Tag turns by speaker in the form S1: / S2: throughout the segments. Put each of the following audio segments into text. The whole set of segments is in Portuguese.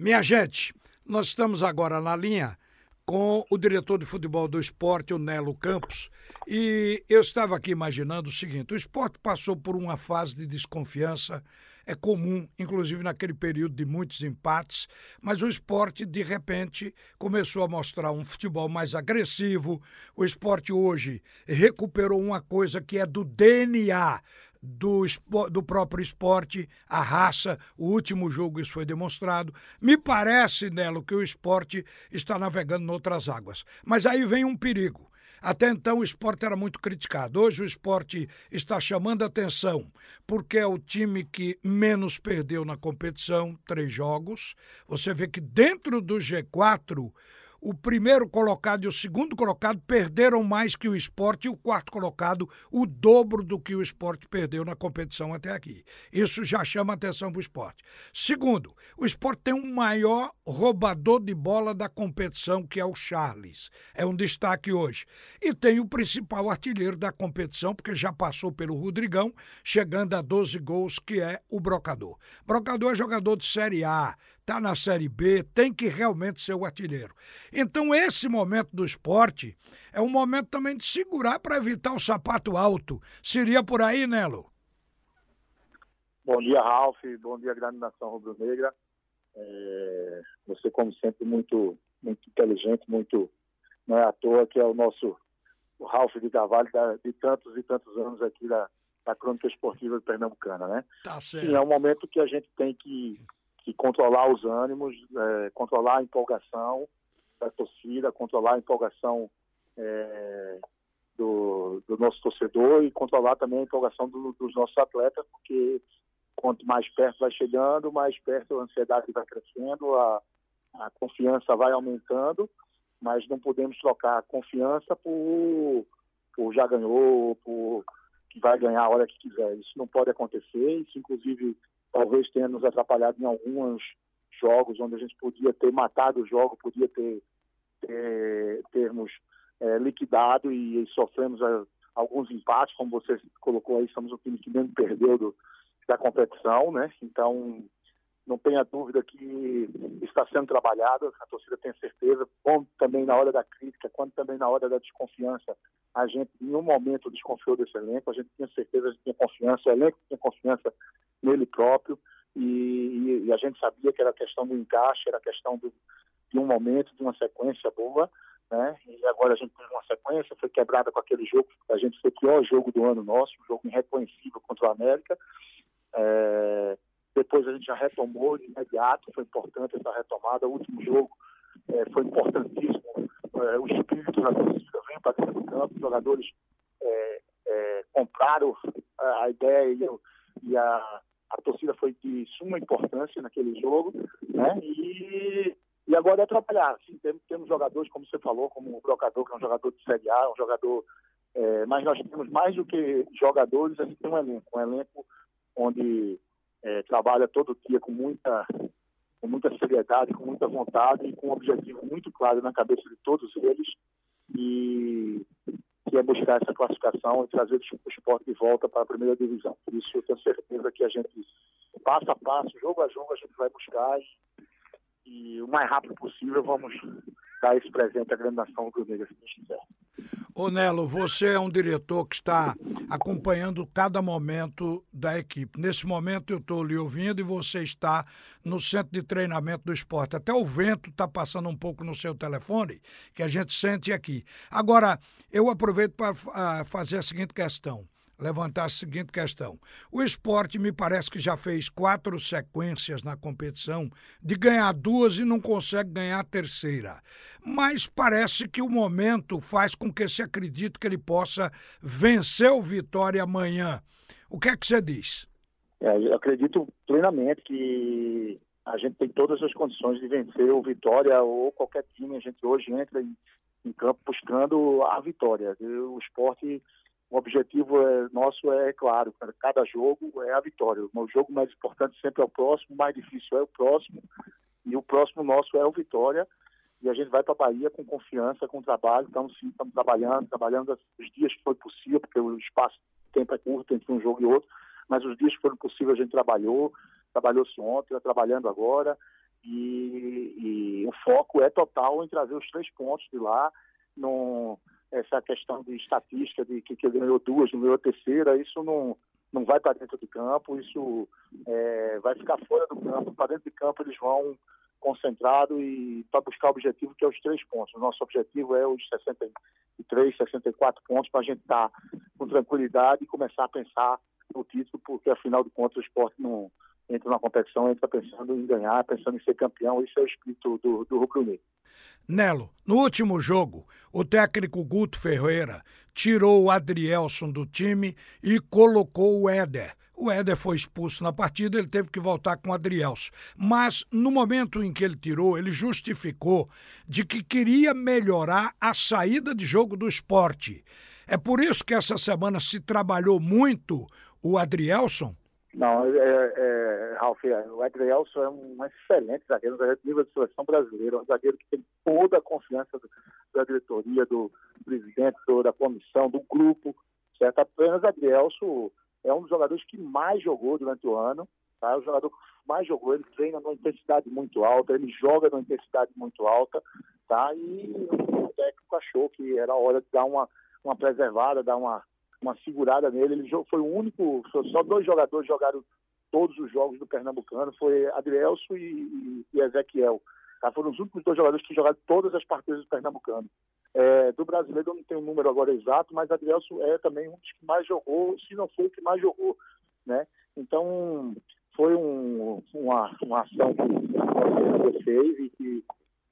S1: Minha gente, nós estamos agora na linha com o diretor de futebol do esporte, o Nelo Campos, e eu estava aqui imaginando o seguinte: o esporte passou por uma fase de desconfiança, é comum, inclusive naquele período de muitos empates, mas o esporte, de repente, começou a mostrar um futebol mais agressivo. O esporte hoje recuperou uma coisa que é do DNA do, do próprio esporte, a raça, o último jogo isso foi demonstrado. Me parece, Nelo, que o esporte está navegando em outras águas. Mas aí vem um perigo. Até então o esporte era muito criticado. Hoje o esporte está chamando atenção porque é o time que menos perdeu na competição, três jogos. Você vê que dentro do G4 o primeiro colocado e o segundo colocado perderam mais que o esporte e o quarto colocado o dobro do que o esporte perdeu na competição até aqui. Isso já chama atenção para o esporte. Segundo, o esporte tem um maior roubador de bola da competição, que é o Charles. É um destaque hoje. E tem o principal artilheiro da competição, porque já passou pelo Rodrigão, chegando a 12 gols, que é o Brocador. Brocador é jogador de Série A, está na Série B, tem que realmente ser o artilheiro. Então, esse momento do esporte é um momento também de segurar para evitar o sapato alto. Seria por aí, Nelo?
S2: Bom dia, Ralf. Bom dia, grande nação rubro-negra. É, você, como sempre, muito, muito inteligente, muito. Não é à toa que é o nosso o Ralf de Carvalho de tantos e tantos anos aqui da, da crônica esportiva pernambucana, né?
S1: Tá certo.
S2: Sim, é um momento que a gente tem que e controlar os ânimos, é, controlar a empolgação da torcida, controlar a empolgação é, do, do, nosso torcedor e controlar também a empolgação do, dos nossos atletas, porque quanto mais perto vai chegando, mais perto a ansiedade vai crescendo, a, a confiança vai aumentando, mas não podemos trocar a confiança por, por já ganhou, por que vai ganhar a hora que quiser. Isso não pode acontecer, isso inclusive talvez tenha nos atrapalhado em alguns jogos onde a gente podia ter matado o jogo, podia ter, ter termos é, liquidado e, e sofremos a, alguns empates, como você colocou aí, somos o time que menos perdeu do, da competição, né? Então, não tenha dúvida que está sendo trabalhado, a torcida tem certeza, quando também na hora da crítica, quando também na hora da desconfiança, a gente em nenhum momento desconfiou desse elenco, a gente tinha certeza, a gente tinha confiança, o elenco tinha confiança nele próprio e, e, a gente sabia que era questão do encaixe, era questão do, de um momento, de uma sequência boa, né? E agora a gente teve uma sequência, foi quebrada com aquele jogo, a gente foi o pior jogo do ano nosso, um jogo irreconhecível contra o América. É, depois a gente já retomou de imediato, foi importante essa retomada. O último jogo é, foi importantíssimo. É, o espírito da torcida veio para dentro do campo, os jogadores é, compraram a, ideia e, e a, a torcida foi de suma importância naquele jogo, né? E, e agora é trabalhar. Sim, temos, temos jogadores, como você falou, como o Brocador, que é um jogador de Série A, um jogador. Mas nós temos mais do que jogadores, a gente tem um elenco, um elenco onde é, trabalha todo dia com muita, com muita seriedade, com muita vontade e com um objetivo muito claro na cabeça de todos eles. E que é buscar essa classificação e trazer o esporte de volta para a primeira divisão. Isso eu tenho certeza que a gente, passo a passo, jogo a jogo, a gente vai buscar e, e o mais rápido possível vamos dar esse presente à grande nação rubro-negra, se Deus quiser.
S1: Ô Nelo, você é um diretor que está acompanhando cada momento da equipe. Nesse momento eu estou lhe ouvindo e você está no centro de treinamento do esporte. Até o vento está passando um pouco no seu telefone, que a gente sente aqui. Agora, eu aproveito para uh, fazer a seguinte questão levantar a seguinte questão. O esporte me parece que já fez quatro sequências na competição de ganhar duas e não consegue ganhar a terceira. Mas parece que o momento faz com que se acredite que ele possa vencer o Vitória amanhã. O que é que você diz?
S2: É, eu acredito plenamente que a gente tem todas as condições de vencer o Vitória ou qualquer time. A gente hoje entra em, em campo buscando a vitória. O esporte o objetivo é, nosso é, claro, para cada jogo é a vitória. O jogo mais importante sempre é o próximo, o mais difícil é o próximo, e o próximo nosso é o Vitória. E a gente vai para a Bahia com confiança, com trabalho. Então, sim, estamos trabalhando, trabalhando os dias que foi possível, porque o espaço de tempo é curto entre um jogo e outro, mas os dias que foram possíveis a gente trabalhou, trabalhou-se ontem, está trabalhando agora, e, e, o foco é total em trazer os três pontos de lá. No, essa questão de estatística de que, que ganhou duas, não ganhou a terceira, isso não, não vai para dentro de campo, isso é, vai ficar fora do campo. Para dentro de campo eles vão concentrado e para buscar o objetivo que é os três pontos. O nosso objetivo é os 63, 64 pontos para a gente estar tá com tranquilidade e começar a pensar no título, porque afinal de contas o esporte não entra na competição, entra pensando em ganhar, pensando em ser campeão. Isso é o espírito do, do Rubro Negro.
S1: Nelo, no último jogo, o técnico Guto Ferreira tirou o Adrielson do time e colocou o Éder. O Éder foi expulso na partida, ele teve que voltar com o Adrielson. Mas no momento em que ele tirou, ele justificou de que queria melhorar a saída de jogo do esporte. É por isso que essa semana se trabalhou muito o Adrielson?
S2: Não, é, é, Ralf, é, o Adrielson é um excelente zagueiro, um zagueiro de nível de seleção brasileira, um zagueiro que tem toda a confiança do, da diretoria, do presidente, do, da comissão, do grupo, certo? Apenas Adrielson é um dos jogadores que mais jogou durante o ano, tá? O jogador que mais jogou, ele treina numa intensidade muito alta, ele joga numa intensidade muito alta, tá? E o técnico achou que era hora de dar uma, uma preservada, dar uma, uma segurada nele. Ele foi o único, só dois jogadores jogaram todos os jogos do Pernambucano, foi Adrielso e, e, e Ezequiel. Tá? Foram os únicos dois jogadores que jogaram todas as partidas do Pernambucano. É, do brasileiro eu não tenho um número agora exato, mas Adrielso é também um dos que mais jogou, se não foi o que mais jogou. Né? Então, foi um, uma, uma ação que você fez e que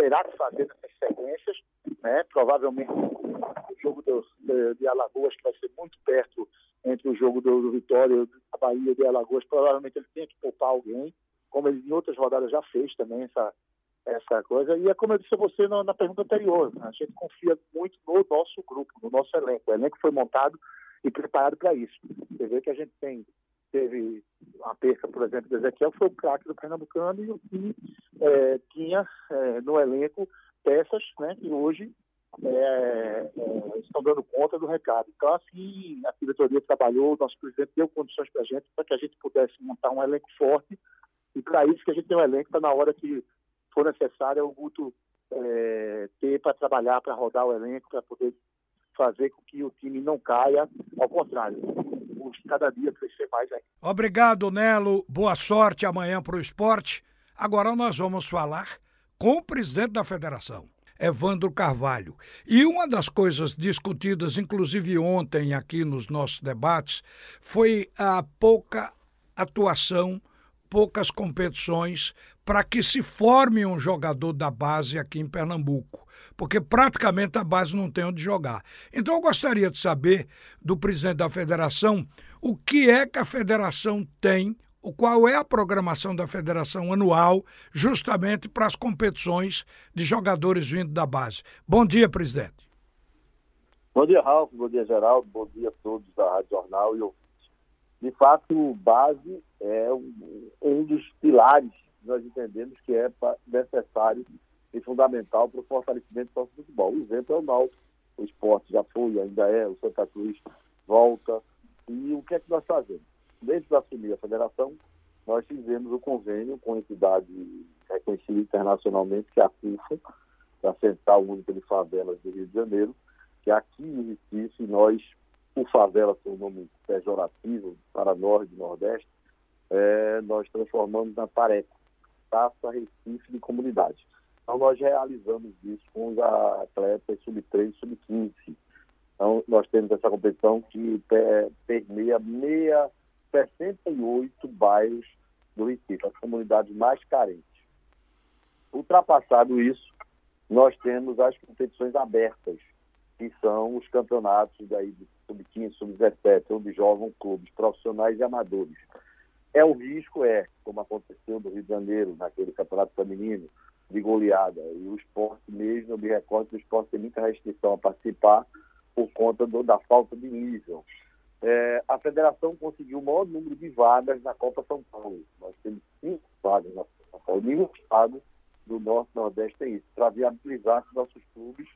S2: terá que fazer nessas sequências. Né? Provavelmente o jogo do, de, de, Alagoas, que vai ser muito perto entre o jogo do, do Vitória, a Bahia de Alagoas, provavelmente ele tem que poupar alguém, como ele em outras rodadas já fez também essa, essa coisa. E é como eu disse a você na, na, pergunta anterior, a gente confia muito no nosso grupo, no nosso elenco. O elenco foi montado e preparado para isso. Você vê que a gente tem teve uma perca, por exemplo, do Ezequiel, foi o craque do Pernambucano e o que é, tinha é, no elenco peças né, que hoje é, é, estão dando conta do recado. Então, assim, a diretoria trabalhou, o nosso presidente deu condições para a gente, para que a gente pudesse montar um elenco forte, e para isso que a gente tem um elenco, está na hora que for necessário, o Guto é, ter para trabalhar, para rodar o elenco, para poder fazer com que o time não caia, ao contrário, cada dia crescer mais ainda.
S1: Obrigado, Nelo. Boa sorte amanhã para o esporte. Agora nós vamos falar com o presidente da federação. Evandro Carvalho. E uma das coisas discutidas, inclusive ontem aqui nos nossos debates, foi a pouca atuação, poucas competições para que se forme um jogador da base aqui em Pernambuco, porque praticamente a base não tem onde jogar. Então eu gostaria de saber do presidente da federação o que é que a federação tem, o qual é a programação da federação anual, justamente para as competições de jogadores vindo da base. Bom dia, presidente.
S3: Bom dia, Ralf. Bom dia, Geraldo. Bom dia a todos da Rádio Jornal e De fato, base é um dos pilares nós entendemos que é necessário e fundamental para o fortalecimento do nosso futebol. O exemplo é o Náutico, o esporte já foi, ainda é, o Santa Cruz volta. E o que é que nós fazemos? Desde que assumir a federação, nós fizemos o um convênio com a entidade reconhecida internacionalmente, que é a CUFA, a Central Única de Favelas do Rio de Janeiro, que aqui em Recife, nós, o favela, que é um nome pejorativo para nós de Nordeste, é, nós transformamos na Tareca, Taça Recife de Comunidade. Então, nós realizamos isso com os atletas sub-3 e sub-15. Então, nós temos essa competição que permeia meia, 68 bairros do Recife, as comunidades mais carentes. Ultrapassado isso, nós temos as competições abertas, que são os campeonatos daí de sub-15, sub-17, onde jogam clubes profissionais e amadores. É o risco, é, como aconteceu no Rio de Janeiro, naquele campeonato feminino, de goleada. E o esporte mesmo, eu me recordo que o esporte tem muita restrição a participar por conta do, da falta de nível. É, a federação conseguiu o maior número de vagas na Copa São Paulo. Nós temos cinco vagas na Copa São Paulo. Nenhum estado do Norte Nordeste tem isso, para viabilizar que nossos clubes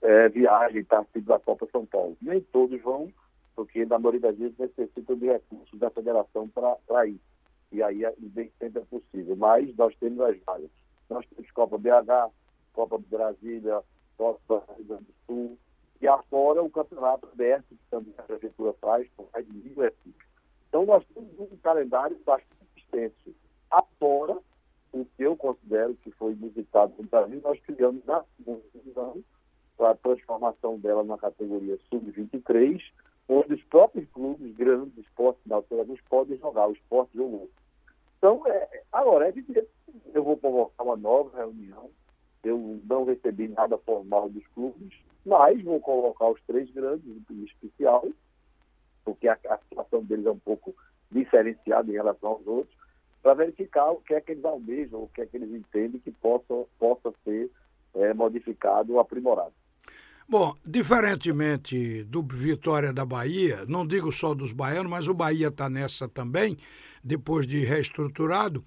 S3: é, viajem participem da Copa São Paulo. Nem todos vão porque na maioria das vezes necessitam de recursos da federação para isso. E aí nem sempre é possível. Mas nós temos as vagas. Nós temos Copa BH, Copa Brasília, Copa Rio Grande do Sul, e afora o campeonato aberto, que também a prefeitura faz, com mais de mil equipes. Então nós temos um calendário bastante extenso. Afora o que eu considero que foi visitado no Brasil, nós criamos na segunda divisão para a transformação dela na categoria sub-23, onde os próprios clubes grandes, esportes da altura dos podem jogar, o esporte jogou. Então, é, agora, é evidente eu vou convocar uma nova reunião, eu não recebi nada formal dos clubes, mas vou colocar os três grandes em especial, porque a, a situação deles é um pouco diferenciada em relação aos outros, para verificar o que é que eles almejam, o que é que eles entendem que possa, possa ser é, modificado ou aprimorado.
S1: Bom, diferentemente do Vitória da Bahia, não digo só dos baianos, mas o Bahia está nessa também, depois de reestruturado.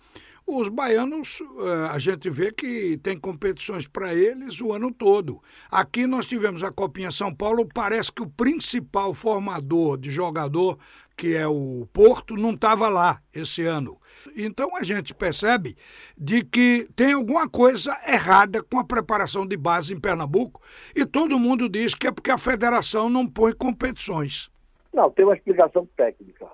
S1: Os baianos, eh, a gente vê que tem competições para eles o ano todo. Aqui nós tivemos a Copinha São Paulo, parece que o principal formador de jogador, que é o Porto, não estava lá esse ano. Então a gente percebe de que tem alguma coisa errada com a preparação de base em Pernambuco e todo mundo diz que é porque a federação não põe competições.
S3: Não, tem uma explicação técnica.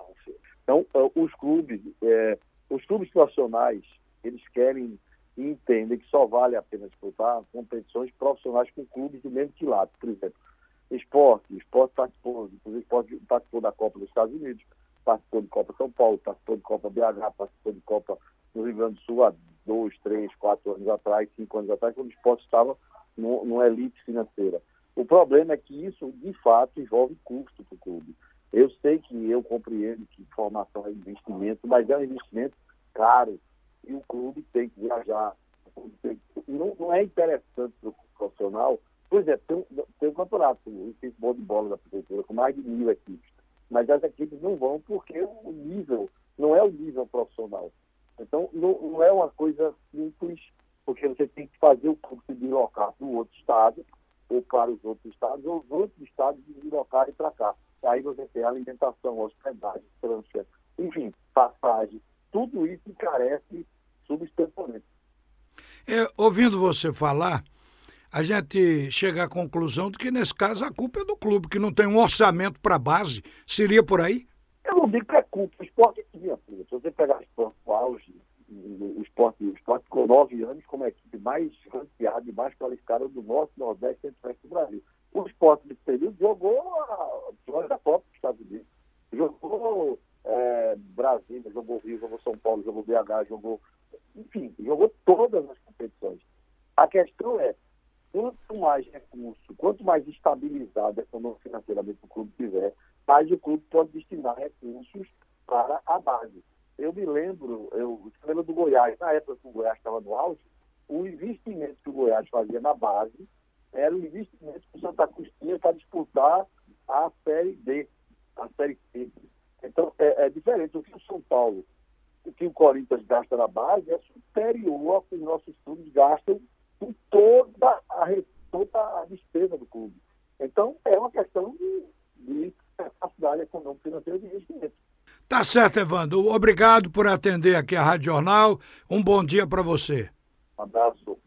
S3: Então, eh, os clubes, é, os clubes profissionais, eles querem e entendem que só vale a pena disputar competições profissionais com clubes do mesmo quilate. Por exemplo, esporte, esporte participou, inclusive esporte participou da Copa dos Estados Unidos, participou de Copa São Paulo, participou de Copa BH, participou de Copa no Rio Grande do Sul há dois, três, quatro anos atrás, cinco anos atrás, quando o esporte estava no, no elite financeira. O problema é que isso, de fato, envolve custo para o clube. Eu sei que eu compreendo que formação é investimento, mas é um investimento caro e o clube tem que viajar. Não, não é interessante para o profissional. Por exemplo, tem, tem um campeonato, o futebol de bola da prefeitura, com mais de mil equipes. Mas as equipes não vão porque o nível não é o nível profissional. Então, não, não é uma coisa simples, porque você tem que fazer o clube se deslocar para o outro estado, ou para os outros estados, ou os outros estados se deslocarem para cá. Aí você tem alimentação, hospedagem, transfer, enfim, passagem. Tudo isso encarece substancialmente.
S1: É, ouvindo você falar, a gente chega à conclusão de que, nesse caso, a culpa é do clube, que não tem um orçamento para base. Seria por aí?
S3: Eu não digo que é culpa. O esporte tinha. Se você pegar o auge, o esporte, o esporte com nove anos como a equipe mais ranqueada e mais qualificada do Norte, Nordeste e Centro-Oeste do Brasil. O esporte nesse período jogou a da Copa dos Estados Unidos. Jogou é, Brasília, jogou Rio, jogou São Paulo, jogou BH, jogou. Enfim, jogou todas as competições. A questão é, quanto mais recurso, quanto mais estabilizado financeiramente o clube tiver, mais o clube pode destinar recursos para a base. Eu me lembro, eu me lembro do Goiás, na época que o Goiás estava no auge, o investimento que o Goiás fazia na base era o investimento que o Santa Cruz tinha para disputar a Série D, a Série C. Então, é, é, diferente. O que o São Paulo, o que o Corinthians gasta na base é superior ao que os nossos clubes gastam com toda a, toda a despesa do clube. Então, é uma questão de, de capacidade econômica financeira de investimento.
S1: Tá certo, Evandro. Obrigado por atender aqui a Rádio Jornal. Um bom dia para você.
S3: Um abraço.